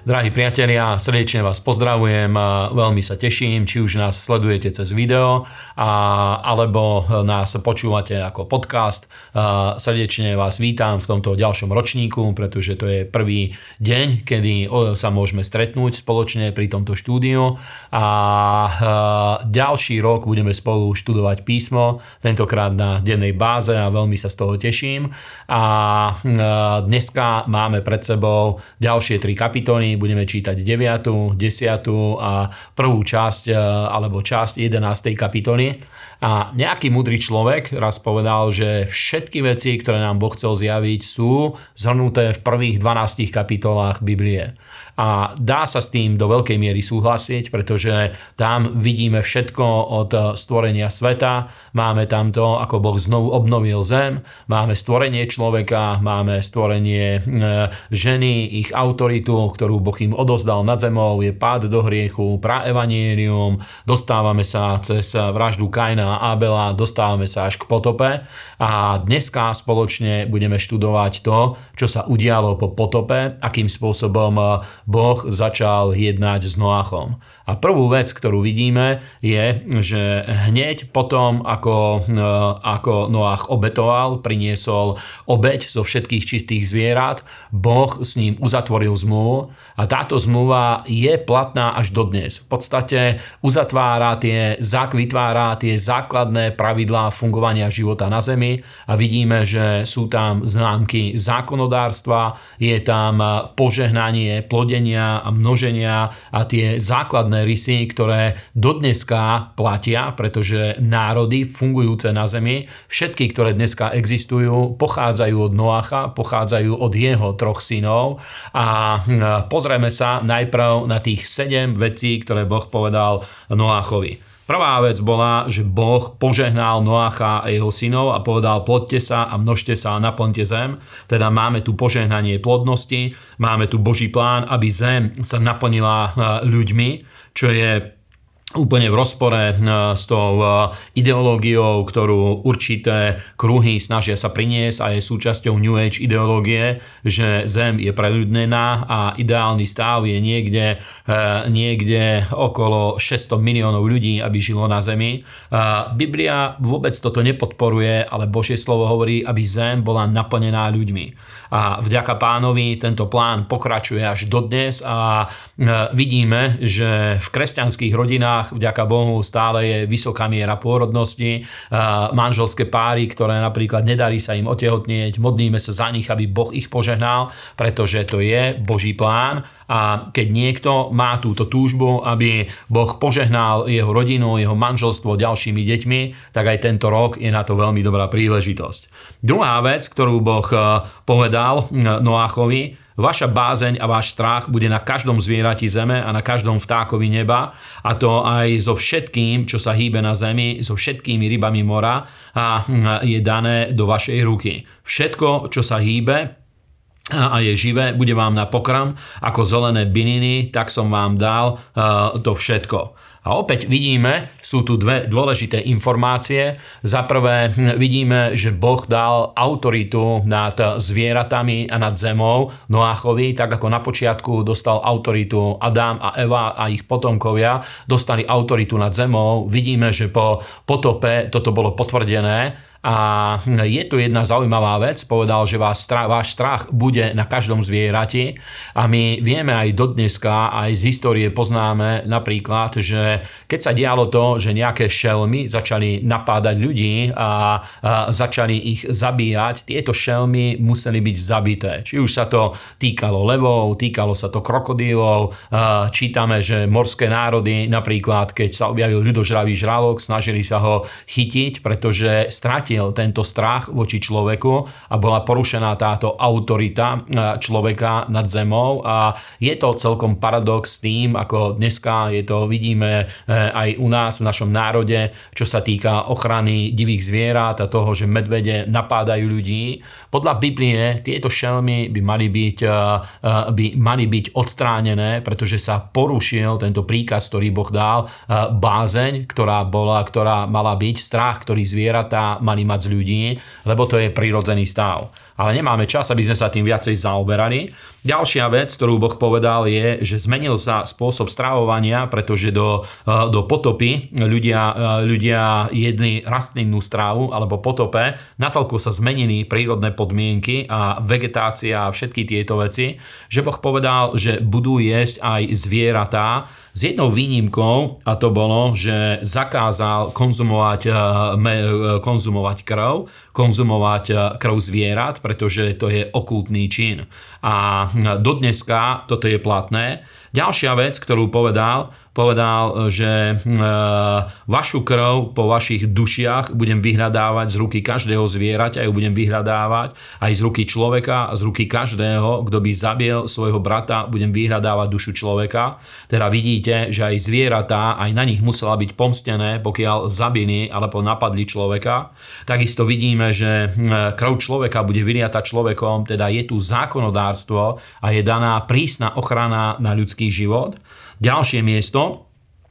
Drahí priatelia, srdečne vás pozdravujem, veľmi sa teším, či už nás sledujete cez video, alebo nás počúvate ako podcast. Srdečne vás vítam v tomto ďalšom ročníku, pretože to je prvý deň, kedy sa môžeme stretnúť spoločne pri tomto štúdiu a ďalší rok budeme spolu študovať písmo, tentokrát na dennej báze a veľmi sa z toho teším. A dneska máme pred sebou ďalšie tri kapitoly, budeme čítať 9., 10. a prvú časť e, alebo časť 11. kapitoly. A nejaký mudrý človek raz povedal, že všetky veci, ktoré nám Boh chcel zjaviť, sú zhrnuté v prvých 12 kapitolách Biblie. A dá sa s tým do veľkej miery súhlasiť, pretože tam vidíme všetko od stvorenia sveta, máme tam to, ako Boh znovu obnovil zem, máme stvorenie človeka, máme stvorenie e, ženy, ich autoritu, ktorú Boh im odozdal nad zemou, je pád do hriechu, praevanierium, dostávame sa cez vraždu Kaina a Abela, dostávame sa až k potope a dneska spoločne budeme študovať to, čo sa udialo po potope, akým spôsobom Boh začal jednať s Noachom. A prvú vec, ktorú vidíme, je, že hneď potom, ako, e, ako Noach obetoval, priniesol obeď zo všetkých čistých zvierat, Boh s ním uzatvoril zmluvu a táto zmluva je platná až dodnes. V podstate uzatvára tie, vytvára tie základné pravidlá fungovania života na Zemi a vidíme, že sú tam známky zákonodárstva, je tam požehnanie, plodenia a množenia a tie základné rysy, ktoré dodneska platia, pretože národy fungujúce na Zemi, všetky, ktoré dneska existujú, pochádzajú od Noacha, pochádzajú od jeho troch synov a hm, pozrieme sa najprv na tých sedem vecí, ktoré Boh povedal Noachovi. Prvá vec bola, že Boh požehnal Noacha a jeho synov a povedal plodte sa a množte sa a naplňte zem. Teda máme tu požehnanie plodnosti, máme tu Boží plán, aby zem sa naplnila hm, ľuďmi, čo je úplne v rozpore eh, s tou eh, ideológiou, ktorú určité kruhy snažia sa priniesť a je súčasťou New Age ideológie, že Zem je preľudnená a ideálny stav je niekde, eh, niekde okolo 600 miliónov ľudí, aby žilo na Zemi. Biblia vôbec toto nepodporuje, ale Božie slovo hovorí, aby Zem bola naplnená ľuďmi. A vďaka pánovi tento plán pokračuje až dodnes a vidíme, že v kresťanských rodinách rodinách, vďaka Bohu, stále je vysoká miera pôrodnosti, manželské páry, ktoré napríklad nedarí sa im otehotnieť, modlíme sa za nich, aby Boh ich požehnal, pretože to je Boží plán a keď niekto má túto túžbu, aby Boh požehnal jeho rodinu, jeho manželstvo ďalšími deťmi, tak aj tento rok je na to veľmi dobrá príležitosť. Druhá vec, ktorú Boh povedal Noáchovi, Vaša bázeň a váš strach bude na každom zvierati zeme a na každom vtákovi neba a to aj so všetkým, čo sa hýbe na zemi, so všetkými rybami mora a je dané do vašej ruky. Všetko, čo sa hýbe, a je živé, bude vám na pokrm ako zelené bininy, tak som vám dal to všetko. A opäť vidíme, sú tu dve dôležité informácie. Za prvé hm, vidíme, že Boh dal autoritu nad zvieratami a nad zemou Noáchovi, tak ako na počiatku dostal autoritu Adam a Eva a ich potomkovia, dostali autoritu nad zemou. Vidíme, že po potope toto bolo potvrdené a je tu jedna zaujímavá vec, povedal, že vás váš strach bude na každom zvierati a my vieme aj do dneska, aj z histórie poznáme napríklad, že keď sa dialo to, že nejaké šelmy začali napádať ľudí a, a začali ich zabíjať, tieto šelmy museli byť zabité. Či už sa to týkalo levov, týkalo sa to krokodílov, čítame, že morské národy napríklad, keď sa objavil ľudožravý žralok, snažili sa ho chytiť, pretože stratili stratil tento strach voči človeku a bola porušená táto autorita e, človeka nad zemou a je to celkom paradox s tým, ako dneska je to, vidíme e, aj u nás v našom národe, čo sa týka ochrany divých zvierat a toho, že medvede napádajú ľudí. Podľa Biblie tieto šelmy by mali byť, e, by mali byť odstránené, pretože sa porušil tento príkaz, ktorý Boh dal, bázeň, ktorá bola, ktorá mala byť, strach, ktorý zvieratá mali mali mať z ľudí, lebo to je prirodzený stav. Ale nemáme čas, aby sme sa tým viacej zaoberali. Ďalšia vec, ktorú Boh povedal, je, že zmenil sa spôsob stravovania, pretože do, e, do potopy ľudia, e, ľudia jedli rastlinnú strávu alebo potope, natoľko sa zmenili prírodné podmienky a vegetácia a všetky tieto veci, že Boh povedal, že budú jesť aj zvieratá, s jednou výnimkou, a to bolo, že zakázal konzumovať, e, konzumovať krv, konzumovať krv zvierat, pretože to je okultný čin. A dodneska toto je platné. Ďalšia vec, ktorú povedal, povedal, že e, vašu krv po vašich dušiach budem vyhľadávať z ruky každého zvieraťa, ju budem vyhľadávať aj z ruky človeka, z ruky každého, kto by zabil svojho brata, budem vyhľadávať dušu človeka. Teda vidíte, že aj zvieratá, aj na nich musela byť pomstené, pokiaľ zabili alebo napadli človeka. Takisto vidíme, že krv človeka bude vyliata človekom, teda je tu zákonodárstvo a je daná prísna ochrana na ľudský život. Ďalšie miesto,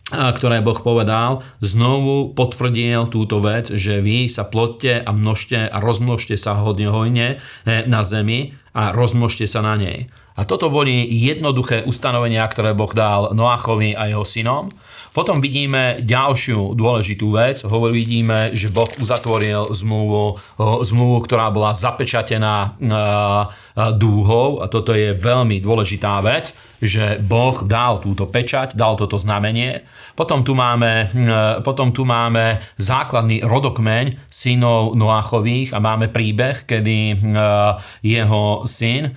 ktoré Boh povedal, znovu potvrdil túto vec, že vy sa plodte a množte a rozmnožte sa hodne hojne e, na zemi a rozmnožte sa na nej. A toto boli jednoduché ustanovenia, ktoré Boh dal Noachovi a jeho synom. Potom vidíme ďalšiu dôležitú vec. Vidíme, že Boh uzatvoril zmluvu, zmluvu ktorá bola zapečatená dúhou. A toto je veľmi dôležitá vec, že Boh dal túto pečať, dal toto znamenie. Potom tu máme, potom tu máme základný rodokmeň synov Noachových a máme príbeh, kedy jeho syn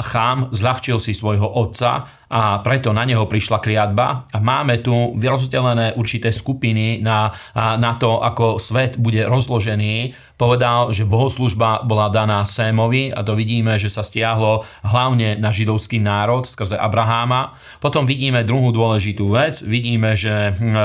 Chám zľahčil si svojho otca a preto na neho prišla kliatba a máme tu rozdelené určité skupiny na, na to, ako svet bude rozložený. Povedal, že bohoslužba bola daná Sémovi a to vidíme, že sa stiahlo hlavne na židovský národ skrze Abraháma. Potom vidíme druhú dôležitú vec. Vidíme, že hm, e,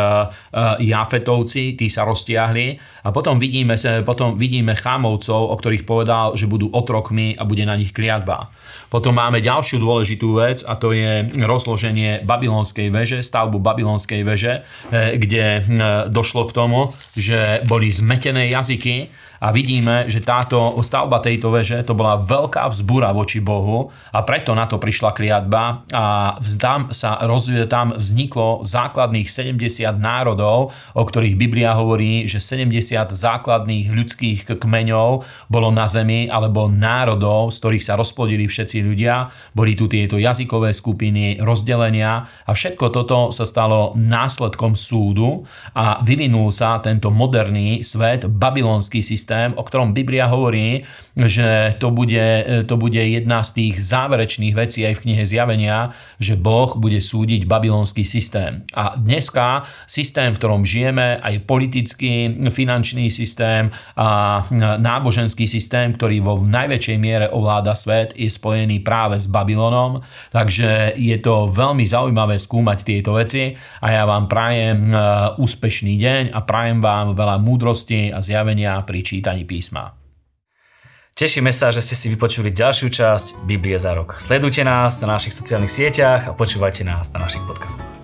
e, Jafetovci, tí sa roztiahli a potom vidíme, potom vidíme Chámovcov, o ktorých povedal, že budú otrokmi a bude na nich kliatba. Potom máme ďalšiu dôležitú vec a to je rozloženie babylonskej veže, stavbu babylonskej veže, eh, kde hm, došlo k tomu, že boli zmetené jazyky a vidíme, že táto stavba tejto veže to bola veľká vzbúra voči Bohu a preto na to prišla kliatba a tam, sa rozvíja, tam vzniklo základných 70 národov, o ktorých Biblia hovorí, že 70 základných ľudských kmeňov bolo na zemi alebo národov, z ktorých sa rozplodili všetci ľudia. Boli tu tieto jazykové skupiny, rozdelenia a všetko toto sa stalo následkom súdu a vyvinul sa tento moderný svet, babylonský systém o ktorom Biblia hovorí, že to bude, to bude jedna z tých záverečných vecí aj v knihe Zjavenia, že Boh bude súdiť babylonský systém. A dneska systém, v ktorom žijeme, aj politický, finančný systém a náboženský systém, ktorý vo najväčšej miere ovláda svet, je spojený práve s Babylonom. Takže je to veľmi zaujímavé skúmať tieto veci a ja vám prajem e, úspešný deň a prajem vám veľa múdrosti a zjavenia pri čítaní písma. Tešíme sa, že ste si vypočuli ďalšiu časť Biblie za rok. Sledujte nás na našich sociálnych sieťach a počúvajte nás na našich podcastoch.